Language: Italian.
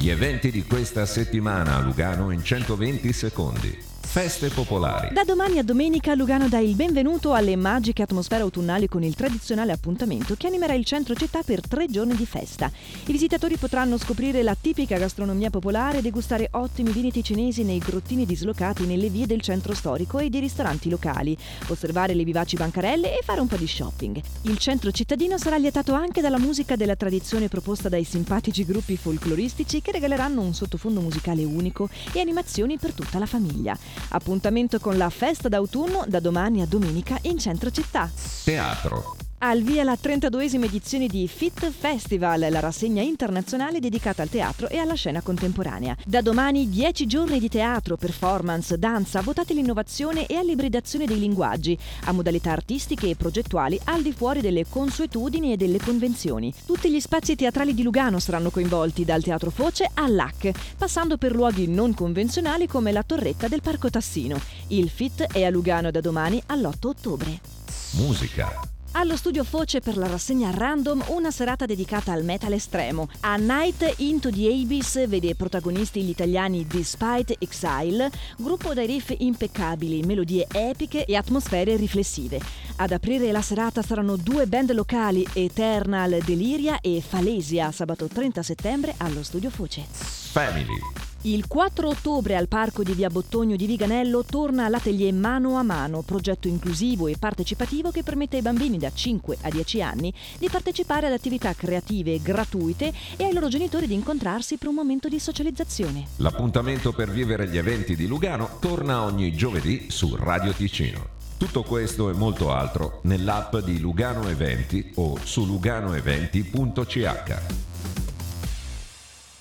Gli eventi di questa settimana a Lugano in 120 secondi. Feste popolari. Da domani a domenica Lugano dà il benvenuto alle magiche atmosfere autunnali con il tradizionale appuntamento che animerà il centro città per tre giorni di festa. I visitatori potranno scoprire la tipica gastronomia popolare e degustare ottimi vini ticinesi nei grottini dislocati nelle vie del centro storico e di ristoranti locali, osservare le vivaci bancarelle e fare un po' di shopping. Il centro cittadino sarà lietato anche dalla musica della tradizione proposta dai simpatici gruppi folcloristici che regaleranno un sottofondo musicale unico e animazioni per tutta la famiglia. Appuntamento con la festa d'autunno da domani a domenica in centro città. Teatro. Al via la 32esima edizione di Fit Festival, la rassegna internazionale dedicata al teatro e alla scena contemporanea. Da domani 10 giorni di teatro, performance, danza, votate l'innovazione e all'ibridazione dei linguaggi, a modalità artistiche e progettuali al di fuori delle consuetudini e delle convenzioni. Tutti gli spazi teatrali di Lugano saranno coinvolti, dal Teatro Foce all'AC, passando per luoghi non convenzionali come la Torretta del Parco Tassino. Il Fit è a Lugano da domani all'8 ottobre. Musica. Allo studio Foce per la rassegna Random una serata dedicata al metal estremo. A Night Into the Abyss vede protagonisti gli italiani Despite Exile, gruppo dai riff impeccabili, melodie epiche e atmosfere riflessive. Ad aprire la serata saranno due band locali, Eternal Deliria e Falesia, sabato 30 settembre allo studio Foce. Family. Il 4 ottobre al Parco di Via Bottogno di Viganello torna l'atelier Mano a Mano, progetto inclusivo e partecipativo che permette ai bambini da 5 a 10 anni di partecipare ad attività creative gratuite e ai loro genitori di incontrarsi per un momento di socializzazione. L'appuntamento per vivere gli eventi di Lugano torna ogni giovedì su Radio Ticino. Tutto questo e molto altro nell'app di Lugano Eventi o su luganoeventi.ch.